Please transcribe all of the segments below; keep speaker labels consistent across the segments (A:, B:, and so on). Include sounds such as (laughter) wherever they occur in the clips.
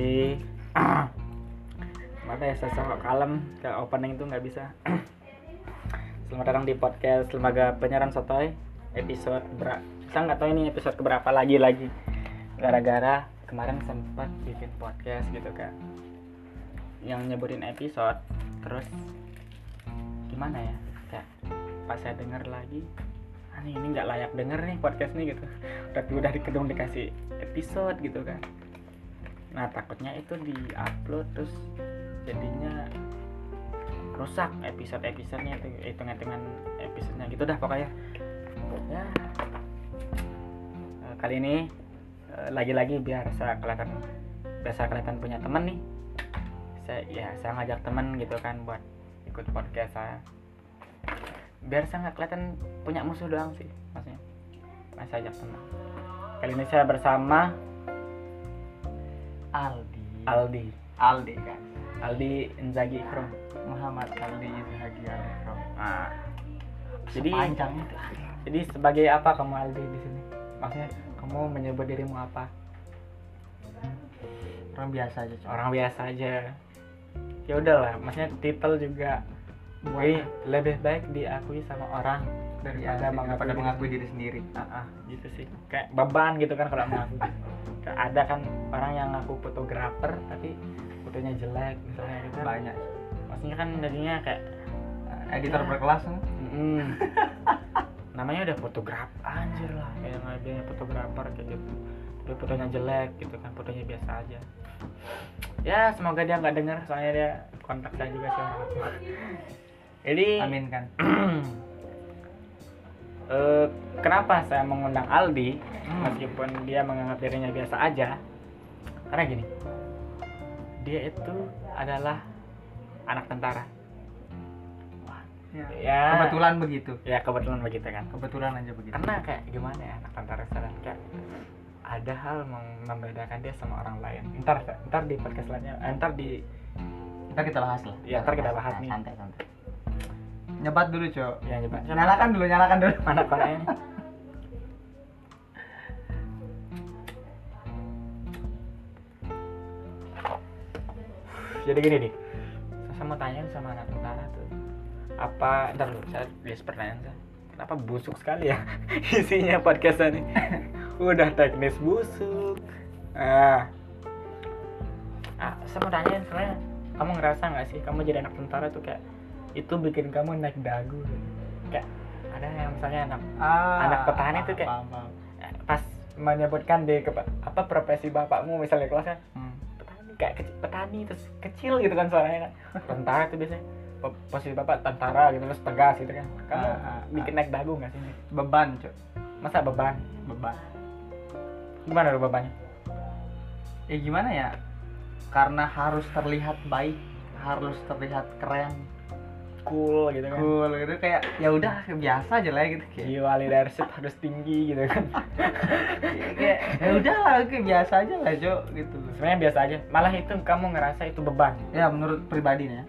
A: Aldi Kenapa (clears throat) ya sosok kalem Ke opening tuh nggak bisa. (clears throat) Selamat datang di podcast Lembaga Penyiaran Sotoy Episode ber Saya nggak tahu ini episode keberapa lagi-lagi Gara-gara kemarin sempat bikin podcast gitu kan Yang nyebutin episode Terus Gimana ya Kayak pas saya denger lagi ah, ini nggak layak denger nih podcast nih gitu. (laughs) Udah udah di kedung dikasih episode gitu kan nah takutnya itu di upload terus jadinya rusak episode episodenya itu hitung hitungan episodenya. Gitu dah pokoknya. Ya. Eh, kali ini eh, lagi-lagi biar saya kelihatan biasa kelihatan punya teman nih. Saya ya saya ngajak teman gitu kan buat ikut podcast saya. Biar saya nggak kelihatan punya musuh doang sih maksudnya. Masih ajak teman. Kali ini saya bersama
B: Aldi.
A: Aldi.
B: Aldi kan?
A: Aldi Inzaghi Krom
B: Muhammad Aldi Izhagi Alekro
A: nah, jadi
B: panjang itu.
A: jadi sebagai apa kamu Aldi di sini? Maksudnya kamu menyebut dirimu apa?
B: Orang biasa aja Cok.
A: orang biasa aja. Ya udahlah maksudnya titel juga. Woi, lebih baik diakui sama orang daripada
B: Iya,
A: mengakui
B: daripada mengakui diri sendiri.
A: Ah, ah, gitu sih. Kayak beban gitu kan kalau mengaku Kayak ada kan orang yang ngaku fotografer tapi fotonya jelek misalnya gitu kan.
B: Banyak
A: maksudnya kan jadinya kayak
B: Eh, editor
A: Ya.
B: berkelas kan?
A: mm, (laughs) namanya udah fotografer anjir lah. Kayak ngambilnya fotografer kayak gitu. Tapi fotonya jelek gitu kan fotonya biasa aja. Ya semoga dia nggak dengar soalnya dia kontak saya juga sih (laughs) jadi
B: amin kan (clears throat)
A: eh, kenapa saya mengundang Aldi?
B: Hmm.
A: meskipun dia menganggap dirinya biasa aja. Karena gini dia itu adalah anak tentara.
B: Ya.
A: ya.
B: kebetulan begitu.
A: Ya kebetulan begitu kan.
B: Kebetulan aja begitu.
A: Karena kayak gimana ya anak tentara sekarang kayak ada hal mem- membedakan dia sama orang lain. Ntar ntar di podcast lainnya eh, ntar di
B: ntar kita bahas lah.
A: Ya, ntar kita bahas nih.
B: santai santai nyebat dulu cok
A: ya coba
B: nyalakan dulu nyalakan dulu. (laughs)
A: Mana koreknya jadi gini nih. Saya mau tanya sama anak tentara tuh apa ntar dulu saya list pertanyaan saya. Kenapa busuk sekali ya (laughs) isinya podcast ini? (laughs) Udah teknis busuk. Ah. Ah saya mau tanyain sebenarnya kamu ngerasa nggak sih kamu jadi anak tentara tuh kayak itu bikin kamu naik dagu. Kayak ada yang misalnya anak
B: ah,
A: Anak petani tuh kayak-
B: paham, paham.
A: pas menyebutkan di kepa- apa profesi bapakmu misalnya kelasnya
B: Hmm.
A: petani kayak kecil, petani terus kecil gitu kan suaranya kan. (laughs) Tentara tuh biasanya. Po- posisi bapak tentara gitu terus tegas gitu kan. Kamu
B: Ah, ah,
A: bikin naik dagu nggak sih?
B: Beban cok
A: masa beban?
B: Beban.
A: Gimana tuh bebannya?
B: Ya gimana ya? Karena harus terlihat baik harus terlihat keren
A: cool gitu kan.
B: Cool gitu. Kayak ya udah biasa aja lah gitu. Kayak
A: jiwa leadership harus tinggi gitu kan.
B: Kayak ya udah lah kayak biasa aja lah Jo gitu.
A: Sebenarnya biasa aja. Malah itu kamu ngerasa itu beban.
B: Ya menurut pribadi nih ya.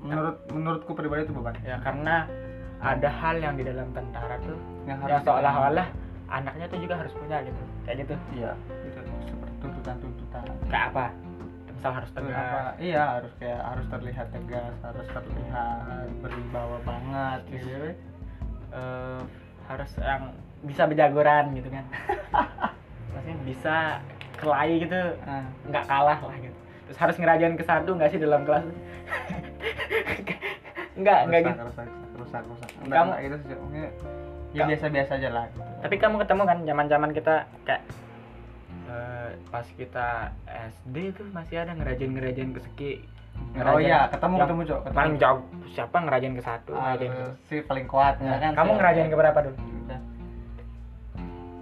B: Menurut menurutku pribadi itu beban.
A: Ya karena ada hal yang di dalam tentara tuh
B: yang
A: yang seolah-olah anaknya tuh juga harus punya gitu. Kayak gitu.
B: Iya gitu seperti tuntutan-tuntutan
A: kayak apa misal harus
B: Terus
A: tegas.
B: apa iya harus kayak harus terlihat tegas harus terlihat berwibawa banget gitu ya.
A: eh, harus yang bisa berjagoran gitu kan. (laughs) Maksudnya bisa kelahi gitu
B: Nah,
A: nggak kalah lah gitu. Terus harus ngerajain ke satu nggak sih dalam kelas? (laughs) Nggak nggak gitu.
B: rusak rusak rusak.
A: Kamu-
B: enggak, enggak gitu sih ya
A: Kamu-
B: biasa-biasa aja lah gitu.
A: tapi kamu ketemu kan zaman zaman kita kayak eh, pas kita SD tuh masih ada ngerajain ngerajain ke segi
B: oh iya ketemu
A: yang
B: ketemu cok ketemu.
A: paling jauh siapa ngerajain ke satu
B: Ah,
A: ngerajain ke
B: si paling kuat ya kan
A: kamu ngerajain ke berapa dulu?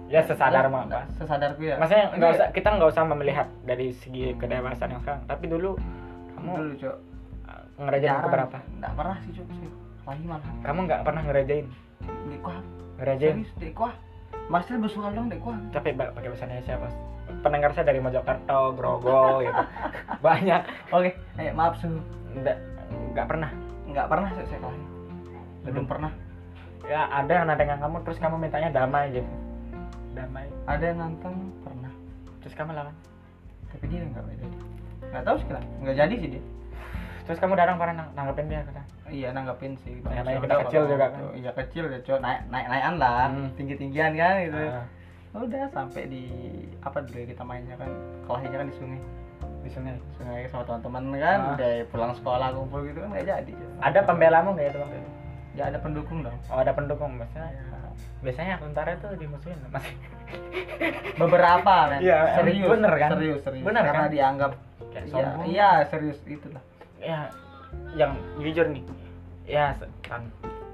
A: Ya sesadar
B: Oh,
A: mah Pak.
B: sesadarku ya.
A: Maksudnya nggak
B: Ini
A: usah kita nggak usah melihat dari segi kedewasaan yang sekarang. Tapi dulu kamu
B: dulu cok.
A: uh, ngerajain ke berapa?
B: Enggak pernah sih cok sih. Lagi malah.
A: Kamu nggak pernah ngerajain?
B: Di kuah.
A: Ngerajain?
B: Di kuah Master bersuara dong di kuah
A: tapi pakai bahasa Indonesia bos pendengar saya dari Mojokerto Grogol gitu. (laughs) Banyak.
B: Oke eh maaf suhu
A: nggak nggak pernah.
B: Nggak pernah sih saya kali belum pernah.
A: Ya ada yang nantengin kamu terus kamu mintanya damai gitu. Damai.
B: Ada yang nantang? Pernah.
A: Terus kamu lawan.
B: Tapi dia nggak beda. Nggak tahu sih kenapa nggak jadi sih dia
A: terus kamu datang pernah nang- nanggepin dia kata.
B: Iya nanggapin sih.
A: Ya,
B: Ya
A: kita kecil juga kan.
B: iya kecil ya cok. Naik naik naikan lah.
A: Hmm.
B: tinggi tinggian kan gitu.
A: Ah,
B: udah sampai di apa dulu ya kita mainnya kan? Kelahinya kan di sungai.
A: Di sungai.
B: Sungai sama teman-teman kan
A: Ah.
B: udah pulang sekolah kumpul gitu kan nggak jadi.
A: Ada pembelamu nggak itu waktu itu
B: ya ada pendukung dong.
A: Oh ada pendukung biasanya.
B: Ya.
A: biasanya tentara tuh dimusuhin masih
B: beberapa men.
A: Iya,
B: serius
A: bener kan?
B: serius serius.
A: Bener
B: karena
A: kan?
B: dianggap
A: kayak
B: iya
A: sombong.
B: iya serius itulah
A: ya yang jujur nih ya kan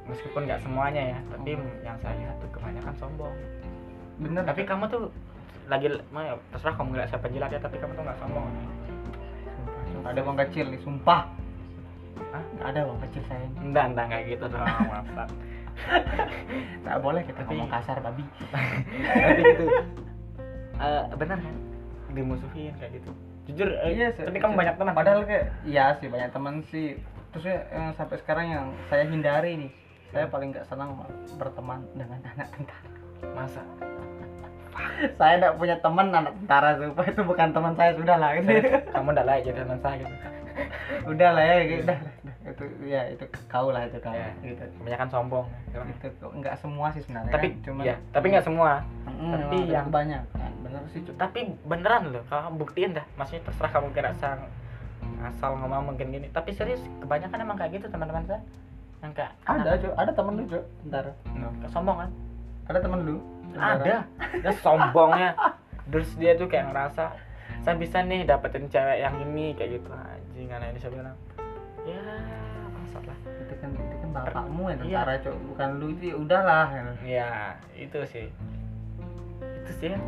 A: meskipun nggak semuanya ya tapi yang saya lihat tuh kebanyakan sombong.
B: Bener
A: tapi kamu tuh lagi terserah kamu nggak siapa jilat ya tapi kamu tuh nggak sombong.
B: Nggak ada uang kecil nih sumpah.
A: Hah?
B: nggak ada uang kecil saya ini.
A: Enggak enggak kayak gitu dong (laughs) maaf
B: nggak boleh kita
A: Tapi-
B: ngomong kasar babi. (laughs)
A: Tapi gitu. Eh, benar kan? Dimusuhin kayak gitu jujur eh,
B: Iya, sih.
A: tapi kamu banyak teman
B: Padahal kayak iya sih banyak teman sih. Terus ya, yang sampai sekarang yang saya hindari nih, saya paling nggak senang berteman dengan (laughs) anak tentara.
A: masa (laughs)
B: saya tidak punya teman anak tentara supaya itu bukan teman saya sudah lah gitu. (laughs)
A: kamu udah layak jadi teman saya gitu
B: udah lah ya gitu. udah, udah. Itu ya itu kau lah itu kau.
A: Ya.
B: gitu.
A: kebanyakan sombong
B: Itu kok nggak semua sih sebenarnya.
A: tapi
B: kan. cuman
A: ya tapi nggak semua.
B: Mm,
A: tapi yang-
B: kebanyakan bener sih Cuk.
A: tapi beneran loh kalau buktiin dah maksudnya terserah kamu kira asal asal ngomong mungkin gini. Tapi serius kebanyakan emang kayak gitu teman-teman saya. Yang kayak
B: ada cuy ada temen lu cuy tentara
A: no, sombong kan?
B: Ada temen lu
A: ada. Dia sombongnya. Terus dia tuh kayak ngerasa saya bisa nih dapetin cewek yang ini kayak gitu. Anjing anak ini saya bilang ya maksud lah
B: itu kan itu kan bapakmu yang
A: Iya.
B: tentara cuy bukan lu itu ya udahlah
A: ya itu sih itu sih ya.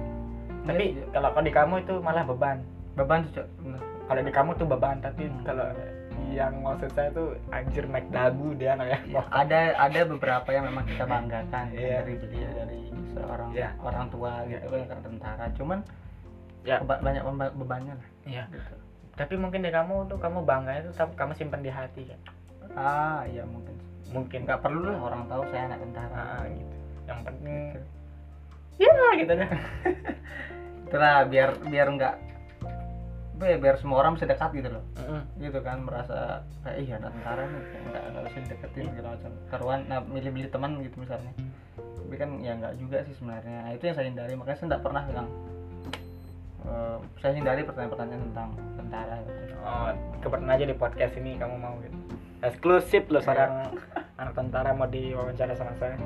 A: tapi
B: Iya, iya.
A: kalau kalau di kamu itu malah beban
B: beban cuy bener
A: kalau di kamu tuh beban tapi
B: Hmm.
A: kalau yang maksud saya tuh anjir make dagu dia namanya
B: Ya, ada ada beberapa yang memang kita banggakan
A: Iya.
B: dari beliau dari seorang
A: Iya.
B: orang tua gitu kan karena tentara cuman
A: Ya.
B: banyak beba- bebannya lah
A: Iya.
B: gitu.
A: Tapi mungkin di kamu tuh kamu bangga itu tapi kamu simpan di hati kan?
B: Ah iya mungkin.
A: Mungkin.
B: Nggak perlu lah orang tahu saya anak tentara.
A: Ah, gitu. Yang penting
B: Gitu.
A: ya gitu deh (laughs)
B: itulah biar biar nggak apa ya, biar semua orang bisa dekat gitu loh.
A: Mm-mm.
B: gitu kan merasa kayak iya anak tentara nih kayak nggak nggak usah dideketin segala macam. Karuan nah milih-milih teman gitu misalnya. Tapi kan ya nggak juga sih sebenarnya. Nah, itu yang saya hindari makanya saya nggak pernah bilang eh, saya hindari pertanyaan-pertanyaan tentang tentara. Gitu.
A: oh kebetulan aja di podcast ini kamu mau gitu. Eksklusif loh seorang (laughs) anak tentara mau diwawancara sama saya.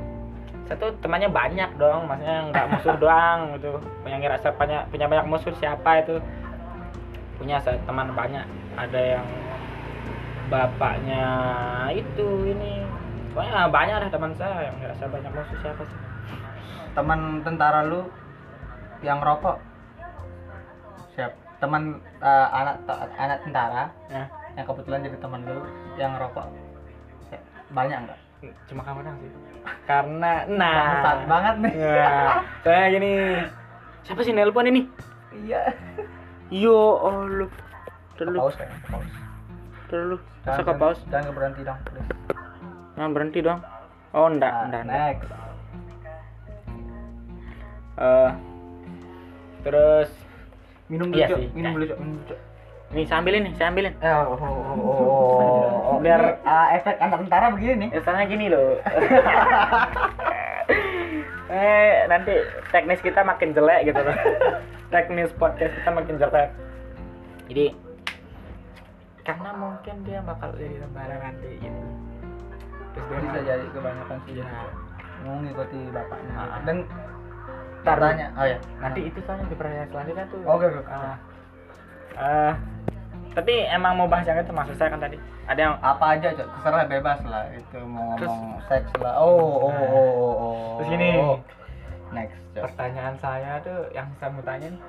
A: Saya tuh temannya banyak dong maksudnya nggak musuh doang gitu. Yang ngira saya punya punya banyak musuh siapa itu? Punya saya teman banyak. Ada yang bapaknya itu ini. Pokoknya banyak lah teman saya yang ngira saya banyak musuh siapa sih?
B: Teman tentara lu yang rokok siap teman eh, anak anak tentara
A: ya
B: yang kebetulan jadi teman lu yang rokok Siap. banyak nggak
A: cuma kamu doang sih karena nah
B: Bangsat banget nih
A: Nah, saya gini. Siapa sih nelpon ini?
B: iya
A: Yo, Allah. Terlalu,
B: paus kan paus
A: terlalu. Masa
B: Jangan-
A: ke pause?
B: jangan berhenti dong please.
A: Nah, berhenti dong. Oh, enggak,
B: Nah,
A: enggak, enggak.
B: next
A: Eh, terus
B: minum dulu
A: Iya
B: Cok.
A: sih.
B: minum dulu Cok. minum dulu Cok.
A: nih saya ambilin nih, saya ambilin.
B: Eh, oh, oh, oh, oh, oh.
A: Biar-
B: ah, efek anak tentara begini nih
A: Ya, soalnya gini loh. (laughs) eh, nanti teknis kita makin jelek gitu loh. (laughs) teknis podcast kita makin jelek. Jadi karena mungkin dia bakal jadi tentara nanti gitu. Terus dia
B: bisa jadi kebanyakan sih
A: Iya.
B: mau ngikuti bapaknya
A: Ah.
B: dan Tanya. Oh ya
A: nanti itu soalnya di pertanyaan selanjutnya tuh.
B: Oke, oke.
A: Ah. Ah, tapi emang mau bahas yang itu maksud saya kan tadi. Ada yang
B: apa aja cok? Terserah bebas lah. Itu mau
A: Terus-
B: ngomong seks lah. Oh oh oh oh, oh.
A: Terus gini.
B: next cok.
A: Pertanyaan saya tuh yang saya mau tanya nih,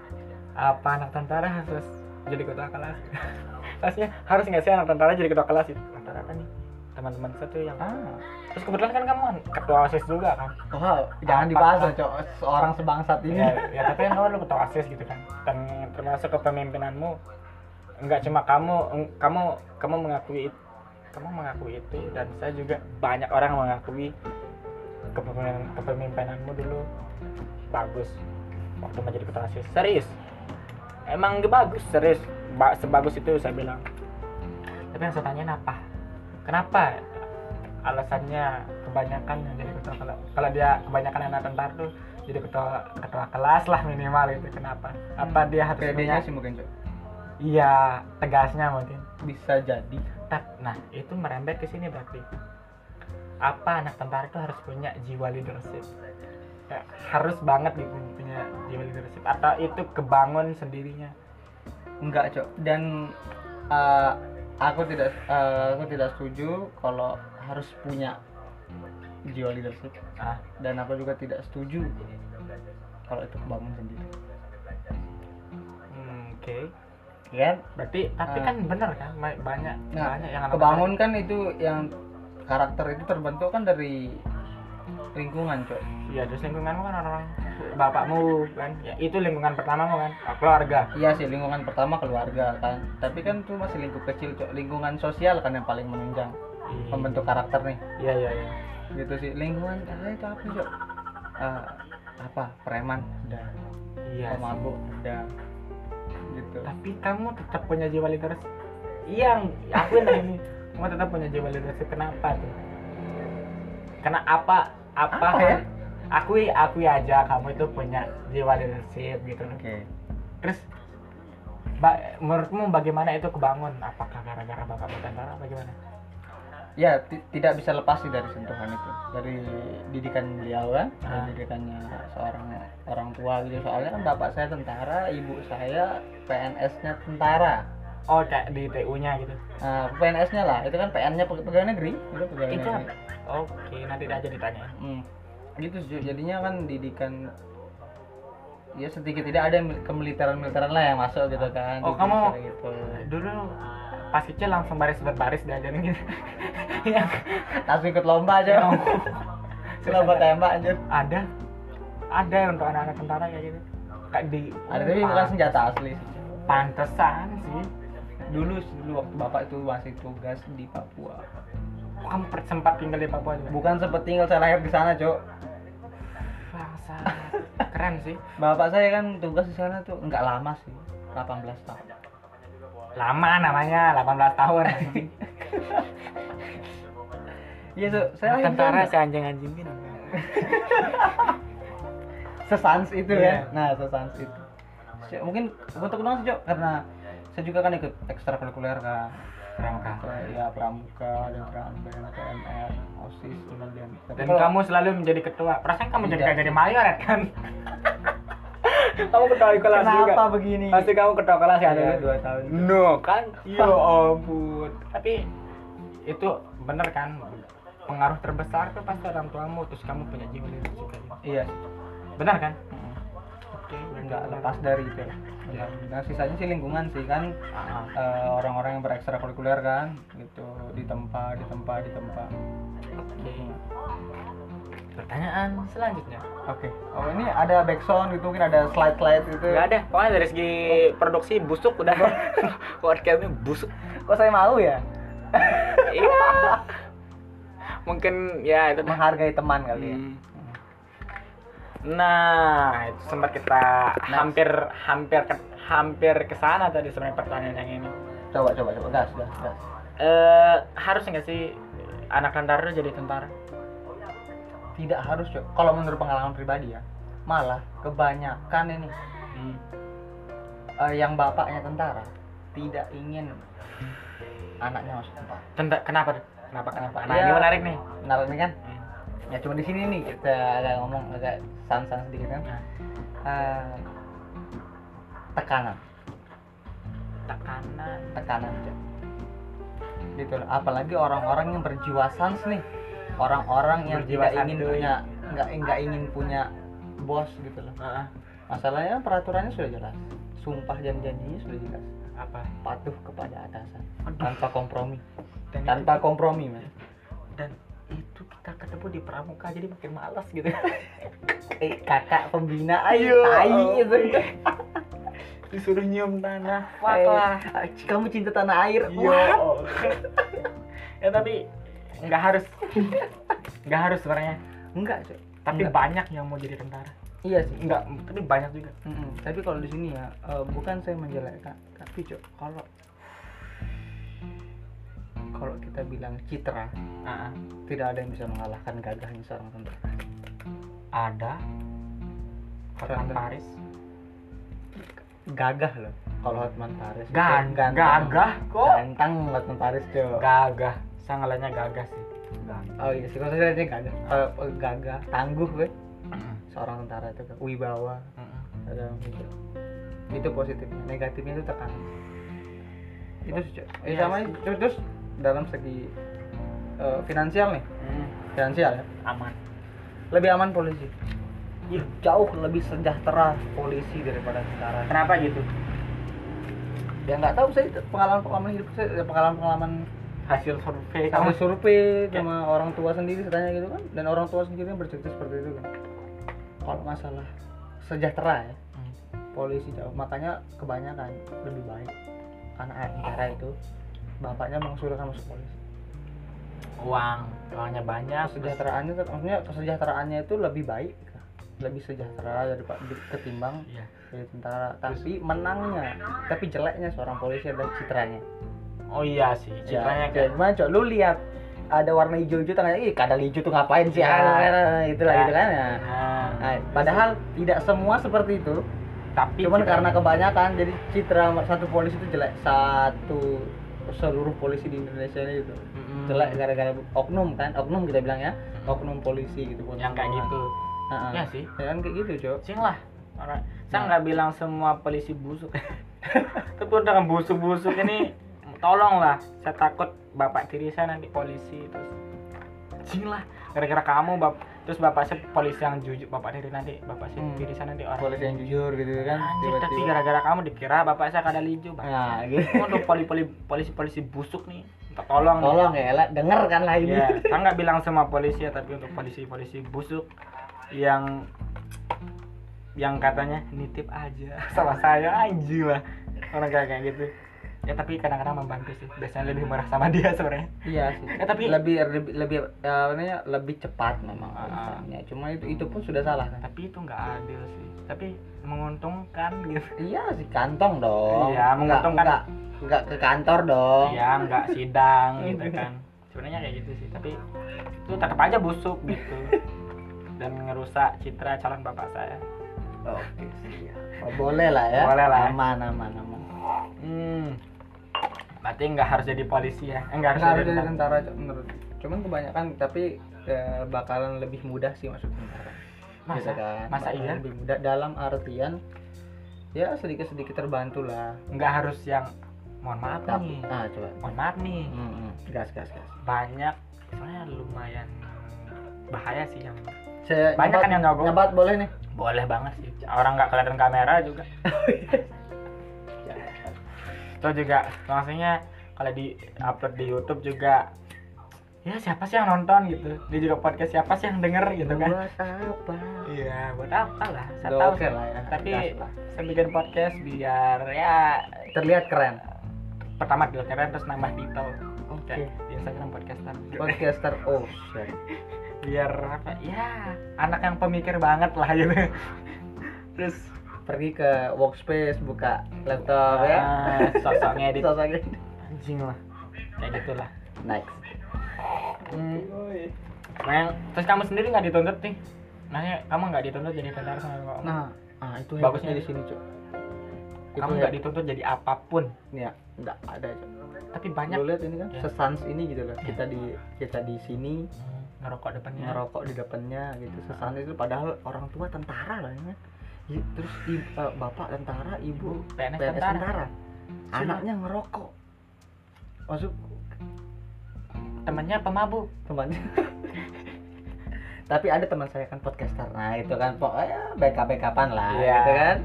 A: apa anak tentara harus jadi ketua kelas? (laughs) Maksudnya harus nggak sih anak tentara jadi ketua kelas? Itu rata-rata nih teman-teman saya tuh yang
B: ah.
A: terus kebetulan kan kamu ketua osis juga kan?
B: Wow jangan dibahas lah cok. Seorang sebangsat ini.
A: Ya, ya tapi kan kamu lu ketua osis gitu kan? Dan termasuk kepemimpinanmu nggak cuma kamu kamu kamu mengakui kamu mengakui itu dan saya juga banyak orang mengakui kepemimpinan kepemimpinanmu dulu bagus waktu menjadi ketua osis. Serius? Emang bagus serius. Ba- sebagus itu saya bilang. Tapi yang saya tanyain apa kenapa? Alasannya kebanyakan yang jadi ketua kelas kalau dia kebanyakan anak tentara tuh jadi ketua ketua kelas lah minimal gitu kenapa? Apa dia harus punya
B: sih mungkin Cok.
A: iya tegasnya mungkin.
B: Bisa jadi.
A: Nah itu merembet ke sini berarti. Apa anak tentara itu harus punya jiwa leadership? Ya, harus banget gitu punya jiwa leadership atau itu kebangun sendirinya?
B: Enggak cok dan uh, aku tidak uh, aku tidak setuju kalau harus punya jiwa leadership.
A: Ah.
B: Dan aku juga tidak setuju kalau itu kebangun sendiri.
A: Hmm, oke.
B: Ya.
A: Berarti tapi
B: Ah.
A: kan bener kan? Ba- banyak
B: nah
A: banyak yang
B: kebangun kan itu yang karakter itu terbentuk kan dari lingkungan cok.
A: Tentara- iya terus lingkunganmu kan orang bapakmu kan? Ya itu lingkungan pertamamu kan? Ah, keluarga.
B: Iya sih lingkungan pertama keluarga kan. Tapi kan itu masih lingkup kecil cok. Lingkungan sosial kan yang paling menunjang
A: Iya.
B: pembentuk karakter nih.
A: Iya iya iya.
B: Gitu sih. Lingkungan ah, itu apa cok? Ah, apa? Preman udah
A: iya
B: pemabuk udah gitu.
A: Tapi kamu tetap punya jiwa leadership iya aku yang ini. Kamu tetap punya jiwa leadership kenapa tuh? Karena apa? Apa,
B: Apa ya?
A: Akui akui aja kamu itu punya jiwa leadership gitu. Loh
B: oke.
A: Terus ba- menurutmu bagaimana itu kebangun? Apakah gara-gara bapak tentara bagaimana
B: ya ti- tidak bisa lepas sih dari sentuhan itu. Dari didikan beliau kan dari
A: Ah.
B: didikannya seorang orang tua gitu. Soalnya kan bapak saya tentara ibu saya PNS-nya tentara.
A: Oh kayak di TU-nya gitu?
B: Nah, PNS-nya lah. Itu kan PN-nya peg- pegawai negeri itu pegawai
A: itu
B: negeri.
A: oke nanti aja ditanya.
B: Hmm. Gitu sih, jadinya kan didikan ya sedikit tidak ada mil- kemiliteran militeran lah yang masuk gitu kan
A: Oh, kamu-
B: gitu.
A: dulu pas kecil langsung baris berbaris diajarin gitu. (laughs) Iya.
B: langsung ikut lomba aja. (laughs) Lomba tembak anjir.
A: Ada. Ada untuk anak-anak tentara kayak gitu. Kayak di
B: ada tapi bukan senjata asli sih.
A: Pantesan sih.
B: Dulu dulu waktu bapak itu masih tugas di Papua
A: kamu sempat tinggal di Papua juga.
B: Bukan sempat tinggal saya lahir di sana cok.
A: Bangsa. keren sih.
B: Bapak saya kan tugas di sana tuh nggak lama sih 18 tahun.
A: Lama namanya 18 tahun.
B: Iya tuh saya lahir
A: tentara si anjing-anjing gitu
B: sesans itu
A: Iya.
B: ya nah sesans itu. Mungkin untuk doang sih cok karena saya juga kan ikut ekstrakurikuler kan
A: Pramuka.
B: ya pramuka dan pramuka PMR osis kemudian
A: dan
B: kalau-
A: kamu selalu menjadi ketua. Perasaan kamu jadi
B: Tidak
A: kayak jadi mayor ya kan? Kamu ketua kelas juga.
B: Kenapa begini?
A: Pasti kamu ketua kelas ya
B: Iya,
A: dulu?
B: dua tahun.
A: No kan? Ya ampun. Tapi itu bener kan? Pengaruh terbesar tuh pasti orang tuamu terus kamu punya jiwa leadership
B: iya.
A: Benar kan?
B: Mm. Nggak lepas dari itu
A: Iya.
B: nah sisanya sih lingkungan sih kan.
A: Ah,
B: eh, orang-orang yang berekstrakurikuler kan. Gitu ditempa ditempa ditempa
A: oke. Pertanyaan selanjutnya.
B: Oke. Oh ini ada backsound gitu mungkin ada slide slide gitu.
A: Nggak ada. Pokoknya dari segi produksi busuk udah. (laughs) Podcastnya busuk.
B: Kok saya mau ya?
A: Iya. Mungkin ya itu dah
B: menghargai teman kali ya.
A: Hmm. Nah, itu sempat kita hampir hampir ke, hampir ke sana tadi sebenarnya pertanyaan yang ini.
B: coba coba coba gas gas gas
A: Eh harus nggak sih anak tentara jadi tentara?
B: tidak harus Cok. kalau menurut pengalaman pribadi ya malah kebanyakan ini
A: Hmm.
B: eh, yang bapaknya tentara tidak ingin anaknya masuk tentara
A: Tentara kenapa? Kenapa? Kenapa? Nah,
B: Ya.
A: ini menarik nih.
B: menarik nih kan
A: Hmm.
B: Ya cuma di sini nih kita agak ngomong agak sans-sans sedikit kan.
A: Nah,
B: Eh, tekanan.
A: Tekanan.
B: tekanan gitu loh. Apalagi orang-orang yang berjiwa sans nih. Orang-orang yang
A: Berjiwa
B: tidak ingin punya nggak nggak ingin punya bos gitu loh. Masalahnya peraturannya sudah jelas. Sumpah dan janjinya sudah jelas.
A: Apa?
B: patuh kepada atasan.
A: Aduh.
B: tanpa kompromi.
A: Dan
B: tanpa
A: itu,
B: kompromi man
A: dan ketemu di pramuka jadi makin malas gitu. (laughs)
B: eh, kakak pembina ayo
A: Iya.
B: tai gitu (laughs)
A: Disuruh nyium tanah. Wah,
B: Eh,
A: wah.
B: kamu cinta tanah air
A: Iya.
B: Wah. (laughs)
A: ya tapi nggak harus nggak harus sebenarnya
B: enggak Cok.
A: tapi
B: Nggak.
A: banyak yang mau jadi tentara
B: iya sih
A: enggak tapi banyak juga
B: Mm-mm. tapi kalau di sini ya eh, bukan saya menjelekkan tapi cok kalau kalau kita bilang citra
A: ah.
B: tidak ada yang bisa mengalahkan gagahnya seorang tentara
A: ada Hotman. Paris.
B: Gagah loh kalau Hotman Paris itu
A: Gan-
B: ganteng.
A: gagah kok.
B: ganteng Hotman Paris cok
A: gagah sangalannya gagah sih. Gagah
B: oh iya sih kalau saya gagah. Kalau eh, gagah tangguh gue seorang tentara itu wibawa. Ada gitu. itu positifnya negatifnya itu tekanan itu. Eh,
A: Iya
B: sama terus, terus dalam segi eh, finansial nih.
A: Hmm,
B: finansial ya.
A: Aman.
B: Lebih aman polisi. Ih, jauh lebih sejahtera polisi daripada tentara
A: kenapa gitu?
B: Ya nggak tahu saya pengalaman pengalaman hidup saya pengalaman pengalaman
A: hasil survei kamu
B: survei
A: Ya.
B: sama orang tua sendiri katanya gitu kan. Dan orang tua sendiri yang bercerita seperti itu kan. Kalau masalah sejahtera ya
A: Hmm.
B: polisi jauh. Makanya kebanyakan lebih baik karena tentara itu bapaknya mengusulkan masuk polisi
A: uang uangnya banyak
B: kesejahteraannya maksudnya kesejahteraannya itu lebih baik lebih sejahtera daripada ketimbang
A: iya.
B: jadi tentara. Tapi menangnya tapi jeleknya seorang polisi adalah citranya.
A: Oh iya sih citranya
B: ya,
A: kayak
B: gimana cok? Lu lihat ada warna hijau-hijau tengahnya ih kadal hijau tuh ngapain sih?
A: Ya.
B: ah, itulah
A: Ya.
B: gitu kan ya.
A: Nah,
B: Nah, padahal tidak semua seperti itu.
A: Tapi
B: cuman karena kebanyakan jadi citra satu polisi itu jelek satu seluruh polisi di Indonesia ini itu
A: Mm-mm.
B: jelek gara-gara oknum kan oknum kita bilang ya oknum polisi gitu
A: yang kayak gitu.
B: Heeh.
A: ya sih.
B: Ya kan kayak gitu cok.
A: Sing lah orang. Saya
B: Nah.
A: nggak bilang semua polisi busuk. (laughs) Tapi udah kan busuk-busuk ini tolonglah. Saya takut bapak tiri saya nanti polisi terus. Sing lah gara-gara kamu bap terus bapak saya polisi yang jujur bapak tiri nanti bapak saya
B: Hmm.
A: tiri saya nanti orang
B: polisi yang jujur gitu kan
A: Anjir, tapi gara-gara kamu dikira bapak saya kadal hijau bang.
B: Nah gitu.
A: Untuk poli poli polisi polisi busuk nih? Minta tolong
B: tolong ya lah denger kan lah ini.
A: Ya, saya nggak bilang semua polisi ya, tapi untuk polisi-polisi busuk yang yang katanya nitip aja (laughs) sama saya anjing lah. Orang kayak gitu. Ya tapi kadang-kadang membantu sih. Biasanya lebih murah sama dia sebenarnya.
B: iya (laughs) sih
A: Ya, tapi-
B: lebih lebih lebih ya, namanya, lebih cepat memang
A: Ah.
B: urusannya. cuma itu itu pun sudah salah kan
A: Tapi itu nggak adil sih. Tapi menguntungkan gitu. (laughs)
B: iya sih kantong dong
A: Iya, menguntungkan.
B: nggak nggak ke kantor dong
A: Ya nggak sidang (laughs) gitu kan. Sebenarnya kayak gitu sih. Tapi itu tetap aja busuk gitu. Dan ngerusak citra calon bapak saya.
B: oke siap oh, boleh lah ya
A: Boleh lah
B: aman aman aman
A: Hmm. Berarti nggak harus jadi polisi ya? Eh, nggak harus
B: nggak
A: jadi
B: harus jadi
A: tentara.
B: menurut cuman kebanyakan tapi ya, bakalan lebih mudah sih masuk tentara
A: Masa?
B: Gitu kan.
A: Masa
B: Bakalan
A: iya?
B: lebih mudah dalam artian ya sedikit sedikit terbantu lah
A: Nggak harus yang mohon maaf
B: tapi
A: nih.
B: ah coba
A: Mohon maaf nih.
B: Hmm, hmm. gas gas gas
A: Banyak soalnya lumayan bahaya sih yang
B: Saya
A: Banyak
B: nyebat-
A: kan yang nyogok?
B: nyebat boleh nih
A: boleh banget sih. Orang nggak kelihatan kamera juga. (laughs) Itu juga maksudnya kalau di upload di YouTube juga ya siapa sih yang nonton? gitu. Dia juga podcast siapa sih yang denger? gitu kan.
B: Buat apa?
A: Iya buat apa lah saya tahu.
B: oke lah ya
A: tapi
B: lah.
A: saya bikin podcast biar ya
B: terlihat keren.
A: Pertama dilihat keren terus nambah titel.
B: Oke.
A: Kayak di Instagram podcaster.
B: Podcaster oh
A: biar apa ya anak yang pemikir banget lah gitu. Terus
B: pergi ke workspace buka laptop ya.
A: Ah, sosok ngedit. (laughs)
B: Sosok ngedit.
A: anjing lah. Kayak gitulah.
B: Next.
A: Hmm. nah, yang- terus kamu sendiri nggak dituntut nih? Nanya kamu nggak dituntut jadi tentara sama kamu
B: nah ah itu
A: Bagusnya
B: bagusnya di sini cuk.
A: kamu nggak
B: ya.
A: dituntut jadi apa pun?
B: Ya nggak ada cuk.
A: Tapi banyak.
B: Lu lihat ini kan
A: Ya.
B: sesans ini gitu loh.
A: Ya.
B: kita di kita di sini
A: Hmm, ngerokok depannya.
B: ngerokok di depannya gitu. Sesans itu padahal orang tua tentara lah ya I- terus i- eh, bapak tentara ibu
A: PNS
B: PNS
A: tentara.
B: tentara. Anaknya ngerokok. Masuk.
A: Temannya pemabuk
B: temannya. (laughs) Tapi ada teman saya kan podcaster. Nah itu kan pokoknya backup backupan lah
A: Iya.
B: gitu kan.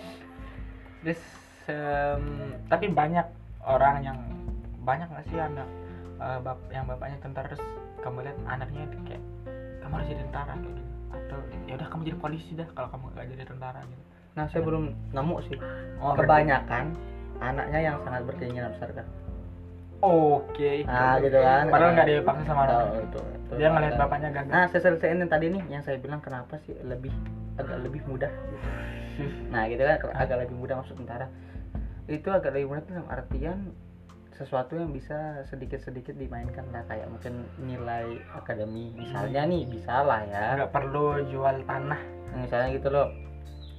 B: (laughs)
A: Terus em, tapi banyak orang yang banyak nggak sih anak eh, bap yang bapaknya tentara terus kamu lihat anaknya kayak kamu harus jadi tentara kayak gitu atau ya udah kamu jadi polisi dah kalau kamu nggak jadi tentara gitu.
B: Nah saya belum nemu sih.
A: Oh
B: kebanyakan anaknya yang sangat berkeinginan besar kan
A: oke
B: nah gitu kan.
A: Padahal nggak dipaksa sama orang
B: itu, itu.
A: dia ngeliat bapaknya gagal.
B: Nah saya selesaiin yang tadi nih yang saya bilang kenapa sih lebih agak lebih mudah gitu. (laughs) nah gitu kan agak lebih mudah masuk tentara. Itu agak lebih mudah dalam artian sesuatu yang bisa sedikit-sedikit dimainkan lah kayak mungkin nilai akademi. Misalnya nih bisa lah ya.
A: Nggak perlu jual tanah.
B: Misalnya gitu loh.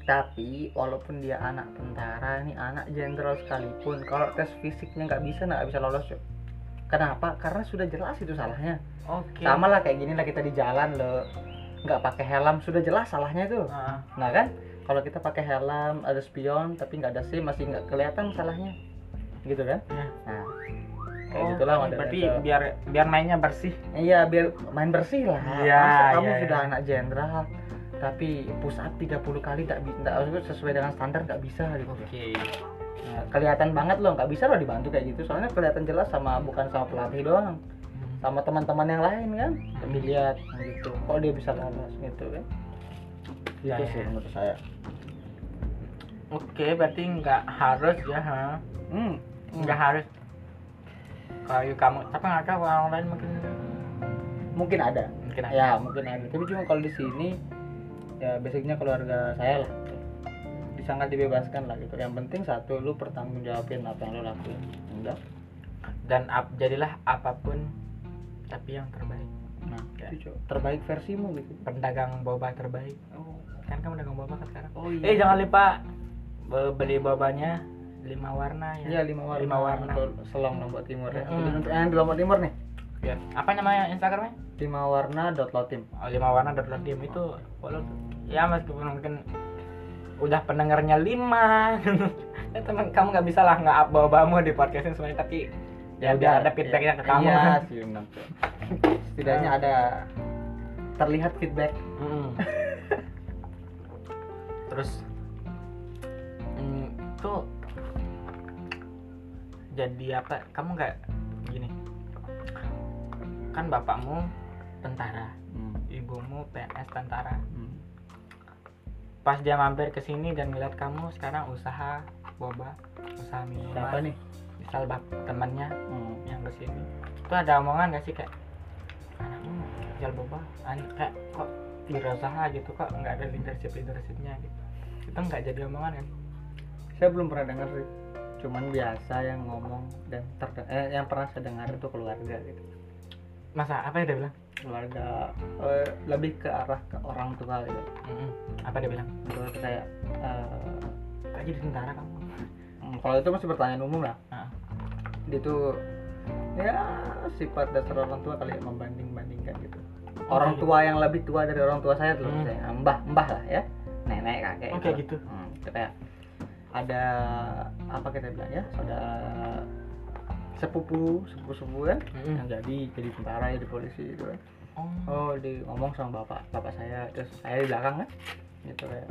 B: Tapi walaupun dia anak tentara nih anak jenderal sekalipun kalau tes fisiknya nggak bisa nggak bisa lolos Cok. kenapa? Karena sudah jelas itu salahnya.
A: Oke.
B: Sama lah kayak gini lah kita di jalan loh. Nggak pakai helm sudah jelas salahnya itu
A: Ah,
B: nah kan? Kalau kita pakai helm ada spion tapi nggak ada sim masih nggak kelihatan salahnya. Gitu kan?
A: Iya.
B: Nah kayak
A: Oh,
B: gitulah
A: berarti biar biar mainnya bersih?
B: Iya biar main bersih lah.
A: Iya,
B: Masa kamu
A: iya,
B: sudah
A: iya.
B: anak jenderal tapi push up 30 kali tak bisa sesuai dengan standar nggak bisa gitu.
A: Oke.
B: Nah, kelihatan banget loh nggak bisa loh dibantu kayak gitu. Soalnya kelihatan jelas sama bukan sama pelatih doang sama teman-teman yang lain kan lebih lihat gitu. Kok dia bisa lolos gitu kan?
A: Ya,
B: itu
A: ya.
B: sih menurut saya.
A: Oke berarti nggak harus ya ha?
B: hmm.
A: nggak harus kalau kamu tapi nggak tahu orang lain mungkin
B: mungkin ada.
A: Mungkin ada.
B: Ya mungkin ada. Tapi cuma kalau di sini ya basicnya keluarga saya lah. Sangat dibebaskan lah gitu. Yang penting satu lu pertanggung jawabin apa yang lu lakuin. Enggak.
A: Dan ap- jadilah apa pun tapi yang terbaik.
B: Nah
A: Ya.
B: itu terbaik versimu gitu.
A: Pedagang boba terbaik. Kan kamu dagang boba kan sekarang?
B: Oh
A: eh jangan lupa be- beli bobanya lima warna ya
B: Iya lima warna.
A: lima warna
B: Untuk Selong Lombok Timur ya.
A: Mm.
B: Untuk yang di Lombok Timur nih.
A: Ya. apa namanya instagramnya
B: Lima warna dot lotim.
A: oh, lima warna dot tim itu tuh. ya meskipun mungkin udah pendengarnya lima (laughs) ya teman kamu nggak bisa lah nggak up bobamu di podcastin semuanya tapi ya biar ada feedbacknya ke kamu
B: Iya, (laughs) sih. Setidaknya ada terlihat feedback.
A: Mm. (laughs) terus mm, tuh jadi apa kamu nggak gini kan bapakmu tentara
B: Hmm.
A: ibumu PNS tentara
B: Hmm.
A: pas dia mampir ke sini dan ngeliat kamu sekarang usaha boba usaha minuman
B: Siapa nih?
A: misal bap temannya
B: Hmm.
A: yang ke sini itu ada omongan gak sih kayak anakmu jual boba an kayak kok wirausaha gitu kok nggak ada leadership leadershipnya gitu itu nggak jadi omongan kan
B: Saya belum pernah dengar sih. Cuman biasa yang ngomong dan terdengar eh, yang pernah saya dengar itu keluarga gitu.
A: masa apa ya dia bilang
B: Keluarga eh, lebih ke arah ke orang tua gitu.
A: Mm-mm. apa dia bilang
B: Terus kayak eh,
A: kok jadi tentara kamu
B: Hmm, kalau itu masih pertanyaan umum lah
A: Ah.
B: dia tuh ya sifat dasar orang tua kali ya, membanding bandingkan gitu
A: Oh,
B: orang
A: kayak
B: tua yang lebih tua dari orang tua saya tuh
A: Hmm.
B: saya mbah mbah lah ya nenek kakek
A: Oh, kayak gitu.
B: Hmm, itu kayak ada apa kita bilang ya saudara sepupu sepupu sepupu kan
A: Mm-mm.
B: yang jadi jadi tentara jadi polisi gitu kan.
A: Oh.
B: Oh di ngomong sama bapak bapak saya terus saya di belakang kan gitu kayak.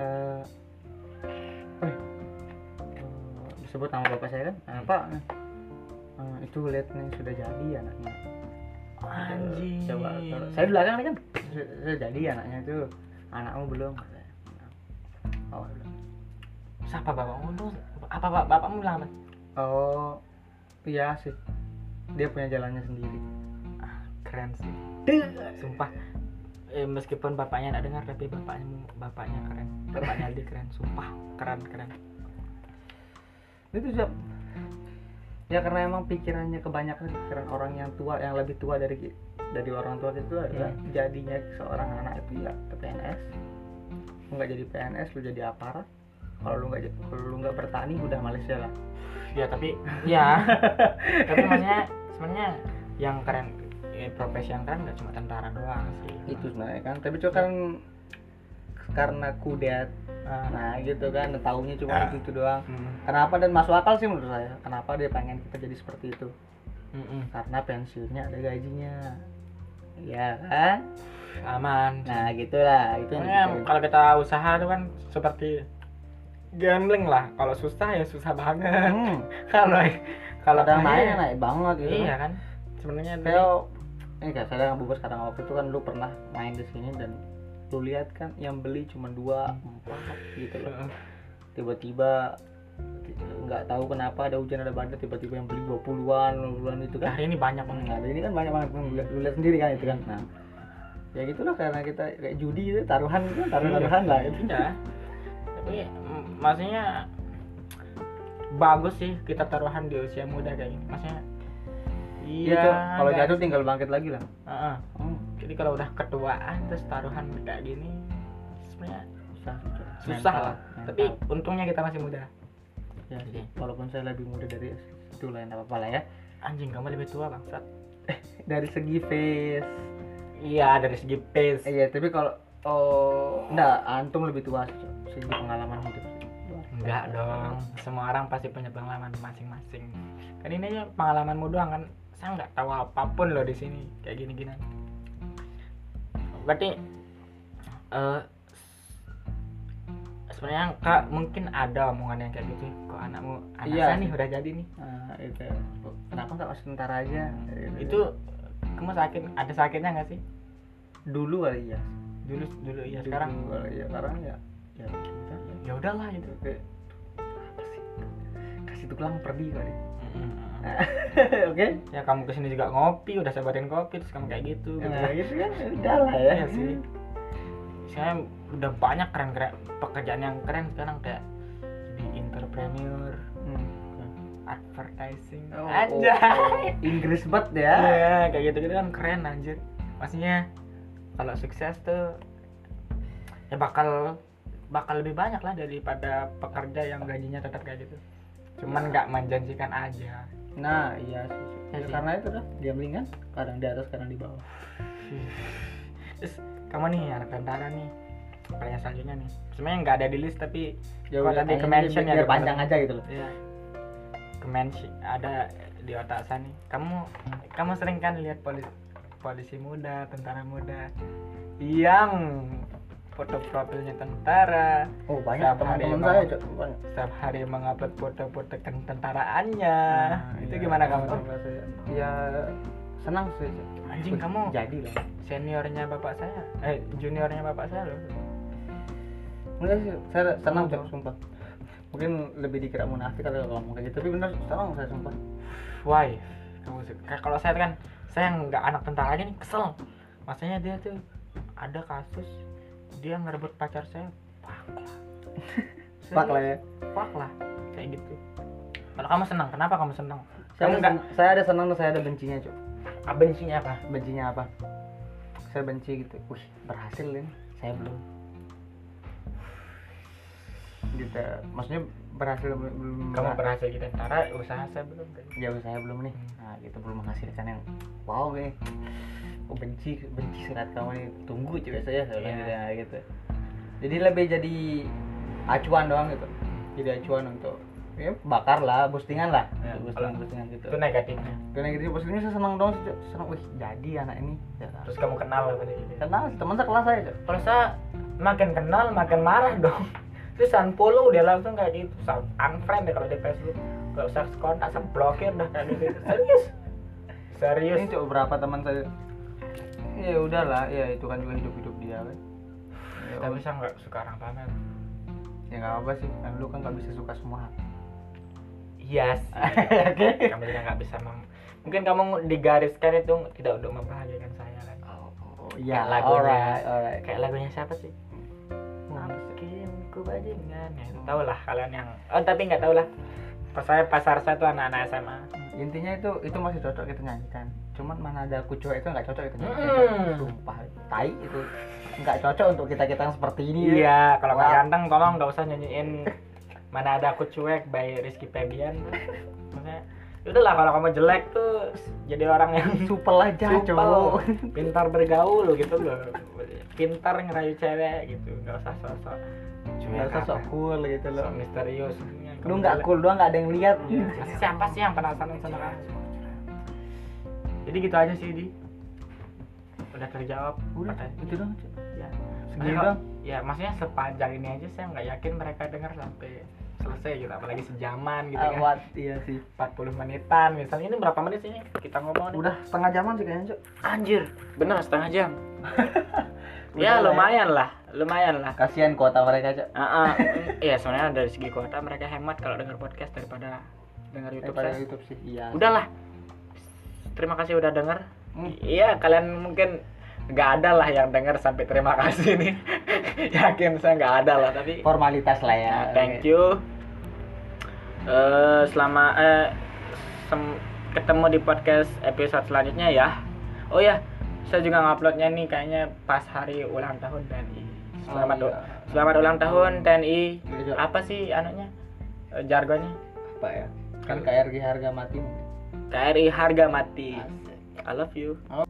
B: Eh disebut nama bapak saya kan? "Eh, pak eh, itu lihat nih sudah jadi anaknya.
A: Anjing.
B: Coba kalau- saya di belakang nih kan? Sudah, jadi anaknya itu. Anakmu belum katanya. oh belum.
A: Siapa bapakmu tuh apa pak? Bapakmu bilang apa?
B: Oh iya sih. Dia punya jalannya sendiri.
A: Ah, keren sih. Sumpah. Eh, meskipun bapaknya nggak dengar tapi bapaknya bapaknya keren. Bapaknya Aldi keren. Sumpah keren keren.
B: Itu siap. Ya karena emang pikirannya kebanyakan pikiran orang yang tua yang lebih tua dari dari orang tua itu adalah
A: Hmm.
B: jadinya seorang anak itu ya ke PNS nggak jadi PNS lu jadi aparat kalau lu nggak kalau lu nggak bertani udah Malaysia lah.
A: Ya tapi ya. (laughs) Tapi maksudnya sebenarnya yang keren eh, profesi yang keren nggak cuma tentara doang sih.
B: Itu sebenarnya kan. Tapi itu kan karena kudet
A: Ah,
B: nah gitu kan. Taunya cuma
A: Ah.
B: itu, itu doang.
A: Mm,
B: kenapa dan masuk akal sih menurut saya. Kenapa dia pengen kita jadi seperti itu?
A: Mm.
B: karena pensiunnya ada gajinya. Ya kan?
A: Aman.
B: Nah gitulah. Itu dipikirin.
A: kalau kita usaha itu kan seperti gambling lah. Kalau susah ya susah banget.
B: Hmm, (laughs)
A: kalau kalau
B: kadang naik
A: kaya-
B: naik banget gitu.
A: Iya kan? Sebenarnya
B: kayak ini kayak saya dengan bubur sekarang. Waktu itu kan lu pernah main di sini dan lu lihat kan yang beli cuma dua empat gitu loh. Tiba-tiba nggak tahu kenapa ada hujan ada badai tiba-tiba yang beli 20-an 20-an itu kan.
A: Hari ini banyak banget.
B: Nah ini kan banyak banget. Lu lihat- lu lihat sendiri kan itu kan. Nah ya gitulah karena kita kayak judi itu taruhan itu taruhan taruhan lah itu.
A: Ya tapi mm, maksudnya bagus sih kita taruhan di usia muda kayak gini maksudnya
B: Iya,
A: iya
B: kalau jatuh
A: sih.
B: tinggal bangkit lagi lah.
A: Heeh.
B: Hmm,
A: jadi kalau udah ketuaan terus taruhan kayak gini sebenarnya
B: susah.
A: susah
B: Mental,
A: lah
B: mental.
A: tapi untungnya kita masih muda
B: ya,
A: Jadi.
B: walaupun saya lebih muda dari itu lah, nggak apa-apa lah ya.
A: anjing kamu lebih tua bangsat
B: Dari segi face,
A: iya dari segi pace
B: eh, iya tapi kalau oh enggak, antum lebih tua sih, segi pengalaman hidup. sih.
A: enggak dong semua orang pasti punya pengalaman masing-masing kan ini aja pengalamanmu doang kan saya nggak tahu apa pun loh di sini kayak gini-gini berarti eh sebenarnya kak mungkin ada omongan yang kayak gitu kok anakmu anak
B: Iya
A: saya nih
B: sih.
A: udah jadi nih
B: Nah, itu. Kenapa nggak masuk tentara aja?
A: itu kamu sakit ada sakitnya nggak sih
B: dulu kali ya.
A: Dulu dulu ya
B: Dulu
A: sekarang
B: ya, sekarang ya. Ya, udah, ya.
A: ya udahlah gitu
B: Kayak, apa sih? Kasih tulang pergi kali.
A: Mm-mm. (laughs)
B: Oke.
A: ya kamu ke sini juga ngopi udah sabarin kopi terus kamu kayak gitu gitu
B: Nah, gitu kan udah lah ya.
A: Iya sih. Saya udah banyak keren-keren pekerjaan yang keren sekarang kayak di entrepreneur,
B: Hmm.
A: advertising,
B: Oh,
A: anjay.
B: oh, Inggris banget ya.
A: Iya, kayak gitu-gitu kan keren anjir. Maksudnya kalau sukses tuh ya bakal bakal lebih banyak lah daripada pekerja yang gajinya tetap kayak gitu. Cuman nggak menjanjikan aja.
B: Nah, iya sih.
A: Iya
B: Ya,
A: sih.
B: karena itu dah, gambling kan, kadang di atas, kadang di bawah.
A: Terus kamu nih anak tentara nih pertanyaan selanjutnya nih sebenarnya nggak ada di list tapi
B: Ya udah,
A: tadi ke-mention
B: biar-
A: ya
B: panjang aja gitu loh.
A: ya kemensi ada di otak saya nih kamu kamu sering kan lihat polisi polisi muda tentara muda yang foto profilnya tentara
B: Oh, banyak
A: Setiap hari emang.
B: saya. Banyak.
A: setiap hari mengupload foto-foto kententaraannya
B: Nah,
A: itu
B: iya,
A: gimana kamu
B: teman-teman saya. Ya senang sih.
A: Anjing kamu
B: jadi lah.
A: seniornya bapak saya eh juniornya bapak saya loh
B: Enggak sih, saya senang Cok, sumpah. Mungkin lebih dikira munafik kalau ngomong kayak gitu, tapi bener senang saya sumpah.
A: why kamu kalau saya kan saya nggak anak tentara aja nih kesel maksudnya dia tuh ada kasus dia ngerebut pacar saya fuck lah (laughs)
B: Fuck lah ya.
A: fuck lah kayak gitu kalau kamu senang kenapa kamu senang
B: Saya
A: kamu
B: ada,
A: nggak
B: sen- saya ada senang dan saya ada bencinya, Cok.
A: ah, bencinya apa
B: Bencinya apa? Saya benci gitu. Wih, berhasil ini. Saya belum. Gitu. Maksudnya berhasil belum
A: kamu berhasil? di tentara usaha saya belum gitu.
B: jauh saya belum nih. Nah gitu belum menghasilkan yang wow nih oh benci benci surat kamu nih. Tunggu coba saya
A: Iya.
B: gitu, ya, jadi lebih jadi acuan doang gitu. Jadi acuan untuk ya bakar lah boostingan lah.
A: Ya,
B: boostingan boostingan gitu.
A: itu negatifnya.
B: Karena gitu boostingan saya senang dong senang wih jadi anak ini. Ya,
A: terus kamu kenal gitu
B: kenal teman sekelas saya
A: kalau saya makin kenal makin marah dong terus unfollow dia langsung kayak gitu. Unfriend deh kalau di Facebook. Gak usah kontak blokir dah kayak gitu. Serius? Serius?
B: Ini Cok, beberapa teman saya? Ya udahlah ya itu kan juga hidup hidup dia kan. Ya,
A: tapi saya nggak suka orang pamer?
B: Ya nggak apa sih kan lu kan nggak bisa suka semua.
A: Yes (laughs) kamu juga nggak bisa mem mungkin kamu digariskan itu tidak untuk membahagiakan saya kan?
B: Oh,
A: Kayak lagunya.
B: alright, alright.
A: kayak lagunya siapa sih mungkin ku bajingan ya tahu lah kalian yang oh tapi nggak tahu lah pas saya pasar saya tuh anak-anak SMA
B: Intinya itu itu masih cocok kita nyanyikan. Cuman mana ada aku cuek itu nggak cocok kita nyanyikan.
A: Mm.
B: Sumpah, tai itu nggak cocok untuk kita kita yang seperti ini.
A: iya kalau nggak ganteng tolong nggak usah nyanyiin mana ada aku cuek by Rizky Febian maksudnya udahlah kalau kamu jelek tuh jadi orang yang
B: Supel aja,
A: supel,
B: cowok.
A: pintar bergaul gitu loh pintar ngerayu cewek gitu nggak usah sosok
B: Nggak usah sok cool gitu loh.
A: sok misterius
B: Lu nggak cool doang nggak ada yang lihat.
A: Masih siapa sih yang penasaran sama kamu jadi gitu aja sih di udah terjawab
B: Udah,
A: Pertanyaan.
B: itu dong.
A: Ya
B: Segini
A: Maksudnya
B: doang.
A: ya maksudnya sepanjang ini aja saya nggak yakin mereka dengar sampai selesai gitu apalagi sejaman gitu
B: Ah,
A: kan?
B: Iya sih.
A: 40 menitan misalnya ini berapa menit sih ini kita ngomong nih?
B: Udah setengah jaman sih kayaknya, Cok.
A: anjir bener setengah jam (laughs) ya
B: lah
A: lumayan lah lumayan lah
B: kasihan kuota mereka aja
A: Ah, ah. Iya sebenarnya dari segi kuota mereka hemat kalau dengar podcast daripada dengar YouTube
B: daripada
A: saya.
B: YouTube sih iya
A: Udahlah. Terima kasih udah denger.
B: Hmm.
A: Iya kalian mungkin nggak ada lah yang denger sampai terima kasih nih. (laughs) Yakin saya nggak ada lah tapi.
B: formalitas lah ya
A: Nah, thank you. Eh selama eh sem- ketemu di podcast episode selanjutnya ya. Oh ya, saya juga nguploadnya nih kayaknya pas hari ulang tahun TNI. Selamat
B: Oh, iya.
A: selamat ulang tahun TNI.
B: Iya.
A: Apa sih anunya? Eh, jargonnya?
B: apa ya kan KRG harga mati
A: KRI harga mati.
B: Asik.
A: I love you.
B: Oh.